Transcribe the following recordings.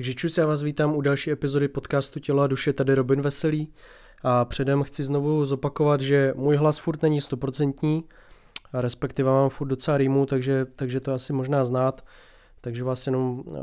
Takže čus, já vás vítám u další epizody podcastu Tělo a duše, tady Robin Veselý. A předem chci znovu zopakovat, že můj hlas furt není stoprocentní, respektive mám furt docela rýmu, takže, takže to asi možná znát. Takže vás jenom uh,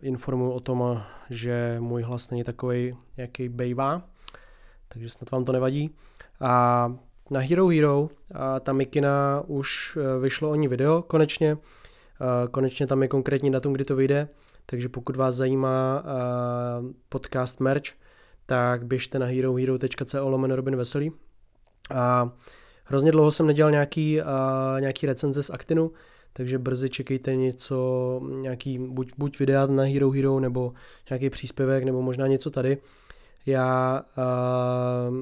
informuji o tom, že můj hlas není takový, jaký bejvá. Takže snad vám to nevadí. A na Hero Hero, a ta Mikina už eh, vyšlo o ní video konečně. Uh, konečně tam je konkrétní datum, kdy to vyjde. Takže pokud vás zajímá uh, podcast merch, tak běžte na herohero.co lomeno Robin Veselý. A hrozně dlouho jsem nedělal nějaký, uh, nějaký recenze z Actinu, takže brzy čekejte něco, nějaký buď, buď videa na Hero Hero, nebo nějaký příspěvek, nebo možná něco tady. Já uh,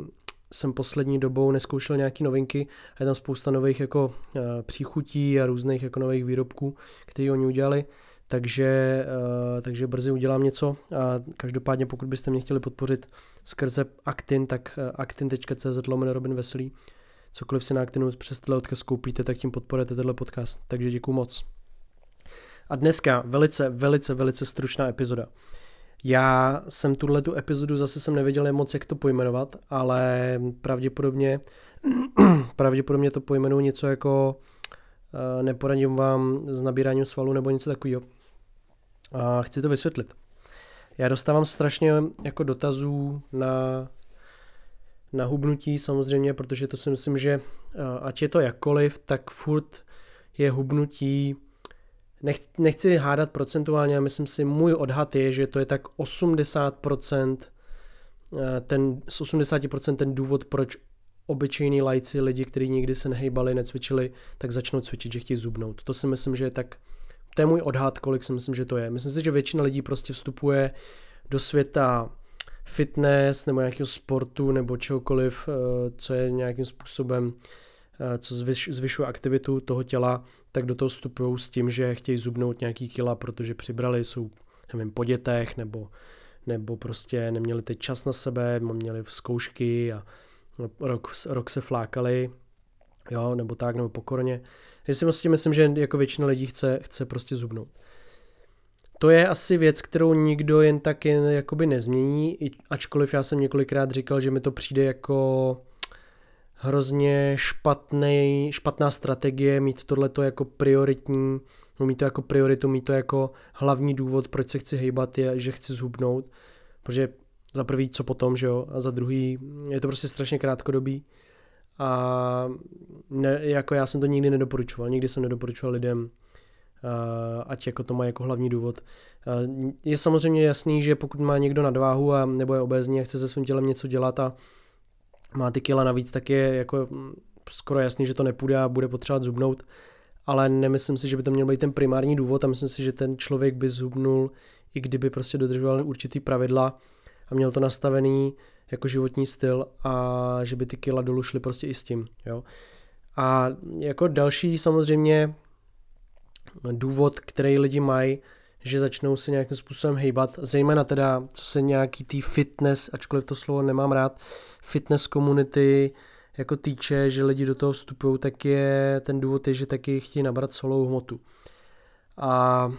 jsem poslední dobou neskoušel nějaký novinky a je tam spousta nových jako uh, příchutí a různých jako nových výrobků, které oni udělali takže, uh, takže brzy udělám něco a každopádně pokud byste mě chtěli podpořit skrze Actin, tak uh, actin.cz lomeno Robin Veselý. Cokoliv si na Actinu přes tenhle odkaz koupíte, tak tím podporujete tenhle podcast. Takže děkuju moc. A dneska velice, velice, velice stručná epizoda. Já jsem tuhle tu epizodu zase jsem nevěděl moc, jak to pojmenovat, ale pravděpodobně, pravděpodobně to pojmenuji něco jako uh, neporadím vám s nabíráním svalů nebo něco takového. A chci to vysvětlit. Já dostávám strašně jako dotazů na, na hubnutí samozřejmě, protože to si myslím, že ať je to jakkoliv, tak furt je hubnutí, nech, nechci hádat procentuálně, ale myslím si, můj odhad je, že to je tak 80%, ten, z 80% ten důvod, proč obyčejní lajci, lidi, kteří nikdy se nehejbali, necvičili, tak začnou cvičit, že chtějí zubnout. To si myslím, že je tak to je můj odhad, kolik si myslím, že to je. Myslím si, že většina lidí prostě vstupuje do světa fitness nebo nějakého sportu nebo čehokoliv, eh, co je nějakým způsobem, eh, co zvyšuje aktivitu toho těla, tak do toho vstupují s tím, že chtějí zubnout nějaký kila, protože přibrali, jsou nevím, po dětech nebo, nebo prostě neměli teď čas na sebe, měli zkoušky a rok, rok se flákali, jo, nebo tak, nebo pokorně. Já si vlastně myslím, že jako většina lidí chce, chce prostě zubnout. To je asi věc, kterou nikdo jen tak jen jakoby nezmění, ačkoliv já jsem několikrát říkal, že mi to přijde jako hrozně špatný, špatná strategie mít tohleto jako prioritní, no mít to jako prioritu, mít to jako hlavní důvod, proč se chci hejbat, je, že chci zhubnout, protože za prvý co potom, že jo, a za druhý je to prostě strašně krátkodobý a ne, jako já jsem to nikdy nedoporučoval, nikdy jsem nedoporučoval lidem, uh, ať jako to má jako hlavní důvod. Uh, je samozřejmě jasný, že pokud má někdo nadváhu a nebo je obézní a chce se svým tělem něco dělat a má ty kila navíc, tak je jako mm, skoro jasný, že to nepůjde a bude potřebovat zubnout, ale nemyslím si, že by to měl být ten primární důvod a myslím si, že ten člověk by zubnul, i kdyby prostě dodržoval určitý pravidla a měl to nastavený jako životní styl a že by ty kila dolů šly prostě i s tím. Jo. A jako další samozřejmě důvod, který lidi mají, že začnou se nějakým způsobem hejbat, zejména teda, co se nějaký tý fitness, ačkoliv to slovo nemám rád, fitness community jako týče, že lidi do toho vstupují, tak je ten důvod je, že taky chtějí nabrat solou hmotu. A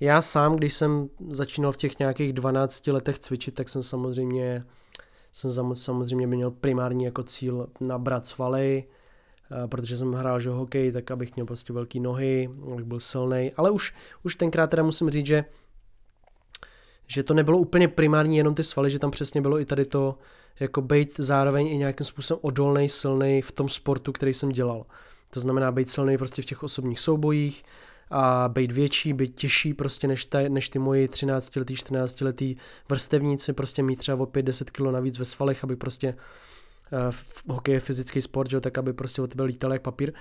já sám, když jsem začínal v těch nějakých 12 letech cvičit, tak jsem samozřejmě jsem samozřejmě měl primární jako cíl nabrat svaly, protože jsem hrál že hokej, tak abych měl prostě velký nohy, abych byl silný. Ale už, už tenkrát teda musím říct, že že to nebylo úplně primární jenom ty svaly, že tam přesně bylo i tady to, jako být zároveň i nějakým způsobem odolný, silný v tom sportu, který jsem dělal. To znamená být silný prostě v těch osobních soubojích, a být větší, být těžší prostě než, ta, než ty moji 13 letý, 14 letý vrstevníci, prostě mít třeba o 5-10 kg navíc ve svalech, aby prostě uh, hokej je fyzický sport, že, tak aby prostě od tebe lítal jak papír.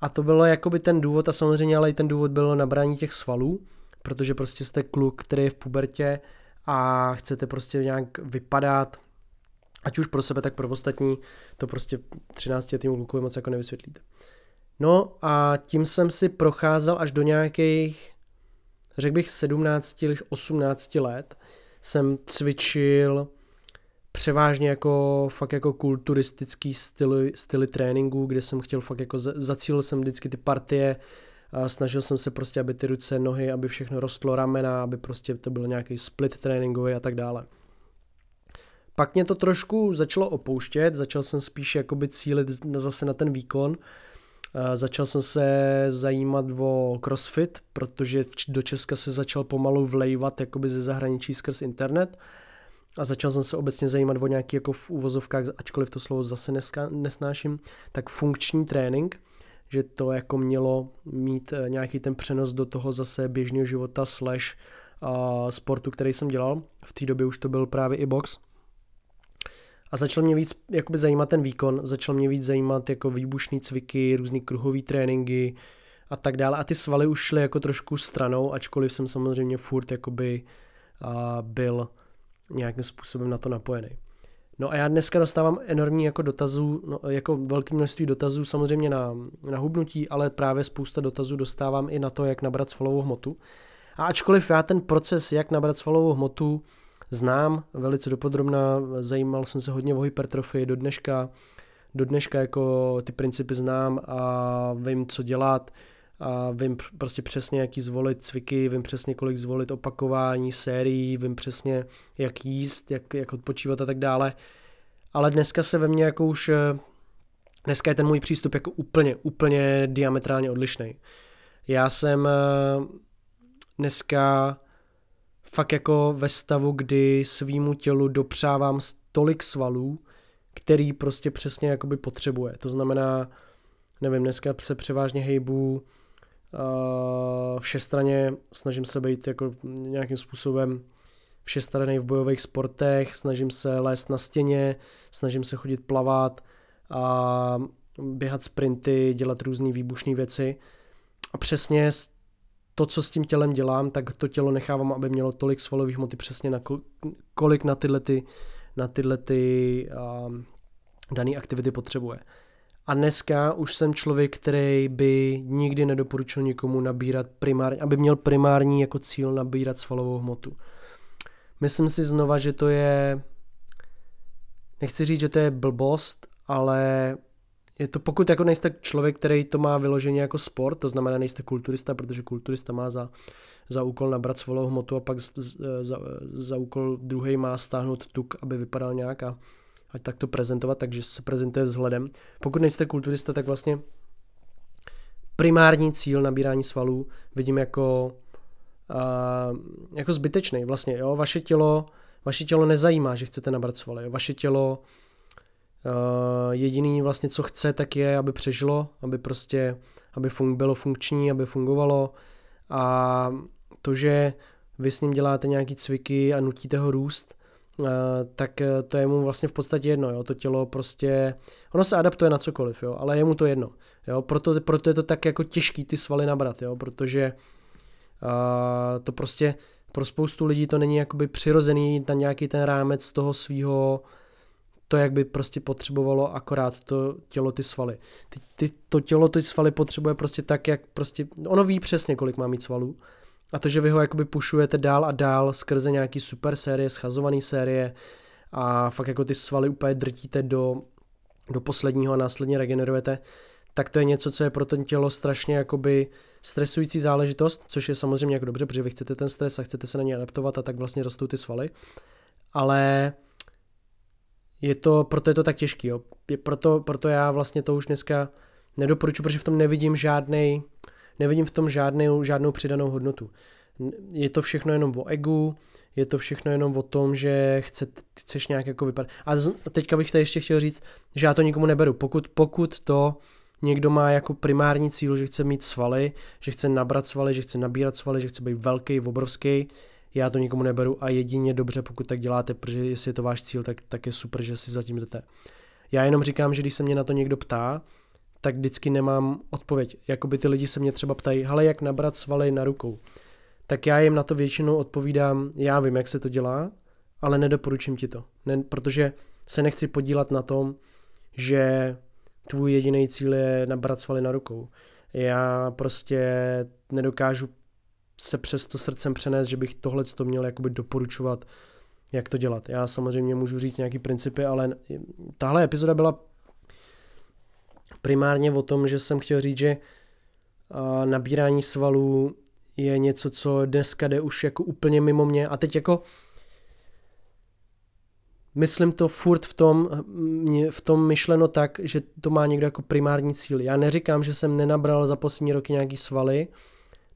A to bylo jakoby ten důvod a samozřejmě ale i ten důvod bylo nabrání těch svalů, protože prostě jste kluk, který je v pubertě a chcete prostě nějak vypadat, ať už pro sebe, tak pro ostatní, to prostě 13 letým klukovi moc jako nevysvětlíte. No a tím jsem si procházel až do nějakých, řekl bych 17 až 18 let, jsem cvičil převážně jako fakt jako kulturistický styly, styly tréninku, kde jsem chtěl fakt jako zacílil jsem vždycky ty partie A snažil jsem se prostě, aby ty ruce, nohy, aby všechno rostlo, ramena, aby prostě to byl nějaký split tréninkový a tak dále. Pak mě to trošku začalo opouštět, začal jsem spíš jakoby cílit zase na ten výkon. Začal jsem se zajímat o crossfit, protože do Česka se začal pomalu vlejvat jakoby ze zahraničí skrz internet a začal jsem se obecně zajímat o nějaký jako v úvozovkách, ačkoliv to slovo zase neska, nesnáším, tak funkční trénink, že to jako mělo mít eh, nějaký ten přenos do toho zase běžného života slash uh, sportu, který jsem dělal. V té době už to byl právě i box. A začal mě víc jakoby zajímat ten výkon, začal mě víc zajímat jako výbušný cviky, různý kruhový tréninky a tak dále. A ty svaly už šly jako trošku stranou, ačkoliv jsem samozřejmě furt jakoby uh, byl nějakým způsobem na to napojený. No a já dneska dostávám enormní jako dotazů, no, jako velké množství dotazů samozřejmě na, na hubnutí, ale právě spousta dotazů dostávám i na to, jak nabrat svalovou hmotu. A ačkoliv já ten proces, jak nabrat svalovou hmotu, znám velice dopodrobna, zajímal jsem se hodně o hypertrofii do dneška, do dneška jako ty principy znám a vím, co dělat, a vím prostě přesně, jaký zvolit cviky, vím přesně, kolik zvolit opakování, sérií, vím přesně, jak jíst, jak, jak odpočívat a tak dále. Ale dneska se ve mně jako už, eh, dneska je ten můj přístup jako úplně, úplně diametrálně odlišný. Já jsem eh, dneska fakt jako ve stavu, kdy svýmu tělu dopřávám tolik svalů, který prostě přesně jakoby potřebuje. To znamená, nevím, dneska se převážně hejbu všestraně, snažím se být jako nějakým způsobem všestranný v bojových sportech, snažím se lézt na stěně, snažím se chodit plavat a běhat sprinty, dělat různé výbušné věci. A přesně to, co s tím tělem dělám, tak to tělo nechávám, aby mělo tolik svalových hmoty přesně na kolik na tyhle, ty, na tyhle ty, uh, dané aktivity potřebuje. A dneska už jsem člověk, který by nikdy nedoporučil nikomu nabírat primární, aby měl primární jako cíl nabírat svalovou hmotu. Myslím si znova, že to je, nechci říct, že to je blbost, ale je to, pokud jako nejste člověk, který to má vyloženě jako sport, to znamená nejste kulturista, protože kulturista má za, za úkol nabrat svalovou hmotu a pak za, za, za úkol druhý má stáhnout tuk, aby vypadal nějak a ať tak to prezentovat, takže se prezentuje vzhledem. Pokud nejste kulturista, tak vlastně primární cíl nabírání svalů vidím jako, uh, jako zbytečný. Vlastně, jo, vaše tělo, vaše tělo nezajímá, že chcete nabrat svaly. Jo. Vaše tělo uh, jediný vlastně, co chce, tak je, aby přežilo, aby prostě, aby fun- bylo funkční, aby fungovalo a to, že vy s ním děláte nějaký cviky a nutíte ho růst, tak eh, to je mu vlastně v podstatě jedno, jo, to tělo prostě, ono se adaptuje na cokoliv, jo, ale je mu to jedno, jo, proto, proto je to tak jako těžký ty svaly nabrat, jo, protože uh, to prostě pro spoustu lidí to není jakoby přirozený na nějaký ten rámec toho svého to, jak by prostě potřebovalo akorát to tělo ty svaly. Ty, ty, to tělo ty svaly potřebuje prostě tak, jak prostě, ono ví přesně, kolik má mít svalů, a to, že vy ho jakoby pušujete dál a dál skrze nějaký super série, schazovaný série a fakt jako ty svaly úplně drtíte do, do posledního a následně regenerujete, tak to je něco, co je pro ten tělo strašně jakoby stresující záležitost, což je samozřejmě jako dobře, protože vy chcete ten stres a chcete se na něj adaptovat a tak vlastně rostou ty svaly. Ale je to, proto je to tak těžký. Jo. Je proto, proto já vlastně to už dneska nedoporučuji, protože v tom nevidím žádný nevidím v tom žádnou, žádnou přidanou hodnotu. Je to všechno jenom o egu, je to všechno jenom o tom, že chce, chceš nějak jako vypadat. A teďka bych tady ještě chtěl říct, že já to nikomu neberu. Pokud, pokud to někdo má jako primární cíl, že chce mít svaly, že chce nabrat svaly, že chce nabírat svaly, že chce být velký, obrovský, já to nikomu neberu a jedině dobře, pokud tak děláte, protože jestli je to váš cíl, tak, tak je super, že si zatím jdete. Já jenom říkám, že když se mě na to někdo ptá, tak vždycky nemám odpověď. Jakoby ty lidi se mě třeba ptají, hele, jak nabrat svaly na rukou. Tak já jim na to většinou odpovídám, já vím, jak se to dělá, ale nedoporučím ti to. Ne, protože se nechci podílet na tom, že tvůj jediný cíl je nabrat svaly na rukou. Já prostě nedokážu se přes to srdcem přenést, že bych tohle to měl jakoby doporučovat, jak to dělat. Já samozřejmě můžu říct nějaký principy, ale tahle epizoda byla primárně o tom, že jsem chtěl říct, že nabírání svalů je něco, co dneska jde už jako úplně mimo mě a teď jako myslím to furt v tom, v tom myšleno tak, že to má někdo jako primární cíl. Já neříkám, že jsem nenabral za poslední roky nějaký svaly,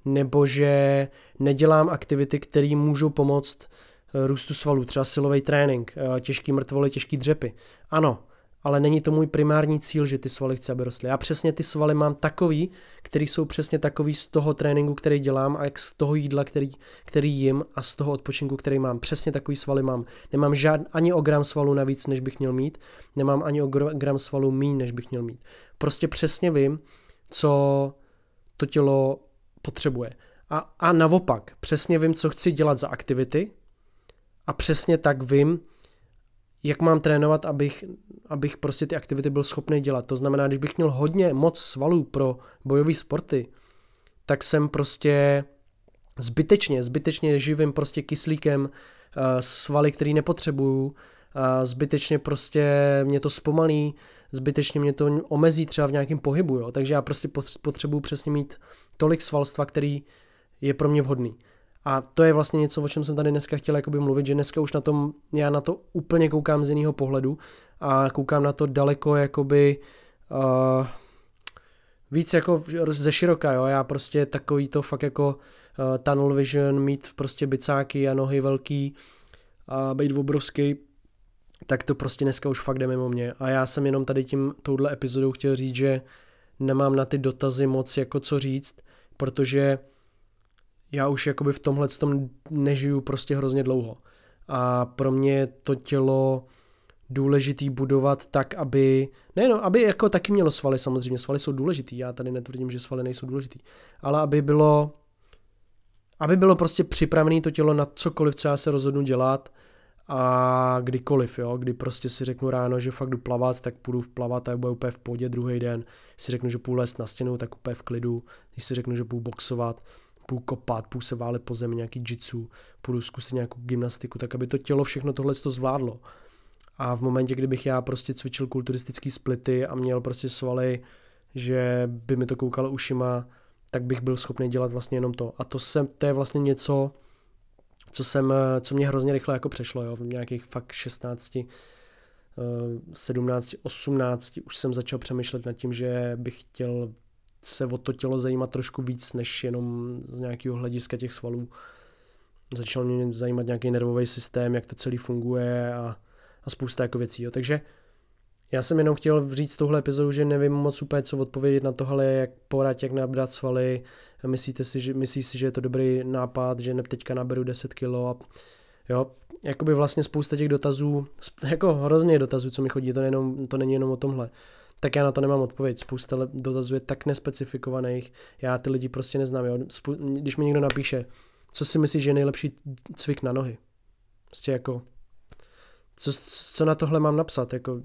nebo že nedělám aktivity, které můžou pomoct eh, růstu svalů, třeba silový trénink, eh, těžký mrtvoly, těžký dřepy. Ano, ale není to můj primární cíl, že ty svaly chci, aby rostly. Já přesně ty svaly mám takový, který jsou přesně takový z toho tréninku, který dělám a jak z toho jídla, který, který jim a z toho odpočinku, který mám. Přesně takový svaly mám. Nemám žád, ani o gram svalů navíc, než bych měl mít. Nemám ani o gram svalů míň, než bych měl mít. Prostě přesně vím, co to tělo potřebuje. A, a naopak, přesně vím, co chci dělat za aktivity a přesně tak vím, jak mám trénovat, abych, abych prostě ty aktivity byl schopný dělat. To znamená, když bych měl hodně moc svalů pro bojové sporty, tak jsem prostě zbytečně, zbytečně živím prostě kyslíkem uh, svaly, který nepotřebuju, a zbytečně prostě mě to zpomalí, zbytečně mě to omezí třeba v nějakém pohybu, jo? takže já prostě potřebuju přesně mít tolik svalstva, který je pro mě vhodný. A to je vlastně něco, o čem jsem tady dneska chtěl jakoby mluvit, že dneska už na tom, já na to úplně koukám z jiného pohledu a koukám na to daleko jakoby uh, víc jako ze široka, jo, já prostě takový to fakt jako uh, tunnel vision, mít prostě bicáky a nohy velký a být obrovský, tak to prostě dneska už fakt jde mimo mě. A já jsem jenom tady tím touhle epizodou chtěl říct, že nemám na ty dotazy moc jako co říct, protože já už jakoby v tomhle tom nežiju prostě hrozně dlouho. A pro mě to tělo důležitý budovat tak, aby, nejenom, aby jako taky mělo svaly samozřejmě, svaly jsou důležitý, já tady netvrdím, že svaly nejsou důležitý, ale aby bylo, aby bylo prostě připravené to tělo na cokoliv, co já se rozhodnu dělat a kdykoliv, jo, kdy prostě si řeknu ráno, že fakt jdu plavat, tak půjdu plavat a bude úplně v pohodě druhý den, si řeknu, že půjdu lézt na stěnu, tak úplně v klidu, když si řeknu, že půjdu boxovat, půjdu kopat, půjdu se válet po zemi, nějaký jitsu, půjdu zkusit nějakou gymnastiku, tak aby to tělo všechno tohle to zvládlo. A v momentě, kdybych já prostě cvičil kulturistický splity a měl prostě svaly, že by mi to koukalo ušima, tak bych byl schopný dělat vlastně jenom to. A to, jsem, to je vlastně něco, co, jsem, co mě hrozně rychle jako přešlo, jo, v nějakých fakt 16, 17, 18 už jsem začal přemýšlet nad tím, že bych chtěl se o to tělo zajímat trošku víc, než jenom z nějakého hlediska těch svalů. Začal mě zajímat nějaký nervový systém, jak to celý funguje a, a spousta jako věcí. Jo. Takže já jsem jenom chtěl říct tohle epizodu, že nevím moc úplně, co odpovědět na tohle, jak poradit, jak nabrat svaly. Myslíte si, že, myslíš si, že je to dobrý nápad, že ne teďka naberu 10 kg a jo, jakoby vlastně spousta těch dotazů, jako hrozně dotazů, co mi chodí, to, nejenom, to není jenom o tomhle tak já na to nemám odpověď. Spousta dotazů je tak nespecifikovaných, já ty lidi prostě neznám. Jo. Když mi někdo napíše, co si myslíš, že je nejlepší cvik na nohy? Prostě jako, co, co na tohle mám napsat, jako,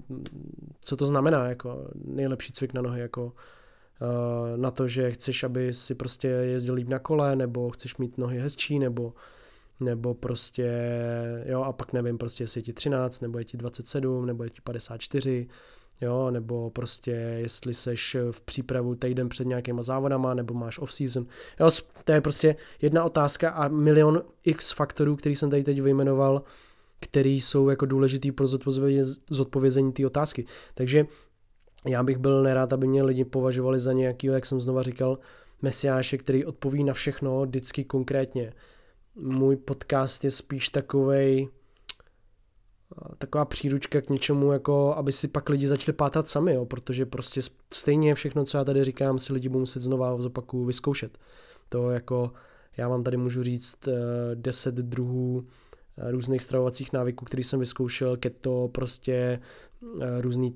co to znamená, jako nejlepší cvik na nohy, jako uh, na to, že chceš, aby si prostě jezdil líp na kole, nebo chceš mít nohy hezčí, nebo nebo prostě, jo, a pak nevím, prostě jestli je ti 13, nebo je ti 27, nebo je ti 54, jo, nebo prostě jestli seš v přípravu týden před nějakýma závodama, nebo máš off-season. Jo, to je prostě jedna otázka a milion x faktorů, který jsem tady teď vyjmenoval, který jsou jako důležitý pro zodpovězení té otázky. Takže já bych byl nerád, aby mě lidi považovali za nějakého, jak jsem znova říkal, mesiáše, který odpoví na všechno vždycky konkrétně. Můj podcast je spíš takovej, taková příručka k něčemu, jako aby si pak lidi začali pátrat sami, jo, protože prostě stejně všechno, co já tady říkám, si lidi budou muset znova zopaku vyzkoušet. To jako, já vám tady můžu říct uh, deset druhů uh, různých stravovacích návyků, který jsem vyzkoušel, keto, prostě uh, různý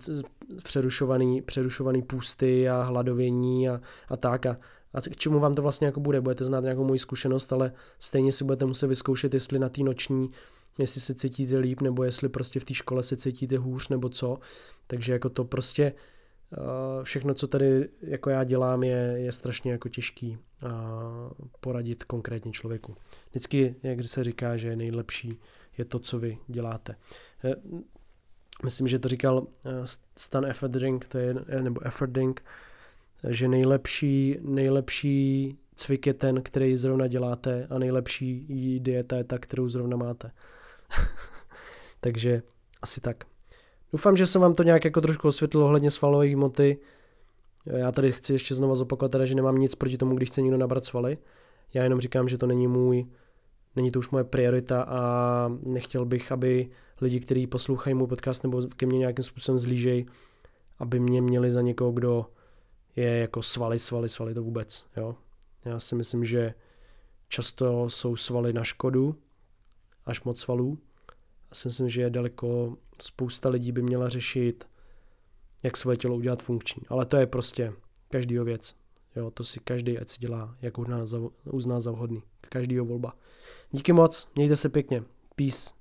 přerušovaný, přerušovaný půsty a hladovění a, a tak. A, a k čemu vám to vlastně jako bude? Budete znát nějakou moji zkušenost, ale stejně si budete muset vyzkoušet, jestli na té noční jestli se cítíte líp, nebo jestli prostě v té škole se cítíte hůř, nebo co. Takže jako to prostě uh, všechno, co tady jako já dělám, je, je strašně jako těžký uh, poradit konkrétně člověku. Vždycky, jak se říká, že nejlepší je to, co vy děláte. Eh, myslím, že to říkal Stan Efferding, to je, nebo Efferding, že nejlepší, nejlepší cvik je ten, který zrovna děláte a nejlepší dieta je ta, kterou zrovna máte. Takže asi tak. Doufám, že jsem vám to nějak jako trošku osvětlil ohledně svalové hmoty. Já tady chci ještě znova zopakovat, teda, že nemám nic proti tomu, když chce někdo nabrat svaly. Já jenom říkám, že to není můj, není to už moje priorita a nechtěl bych, aby lidi, kteří poslouchají můj podcast nebo ke mně nějakým způsobem zlížej, aby mě měli za někoho, kdo je jako svaly, svaly, svaly to vůbec. Jo? Já si myslím, že často jsou svaly na škodu, až moc svalů. Já si myslím, že je daleko spousta lidí by měla řešit, jak svoje tělo udělat funkční. Ale to je prostě každýho věc. Jo, to si každý, ať si dělá, jak uzná za, uzná za vhodný. Každýho volba. Díky moc, mějte se pěkně. Peace.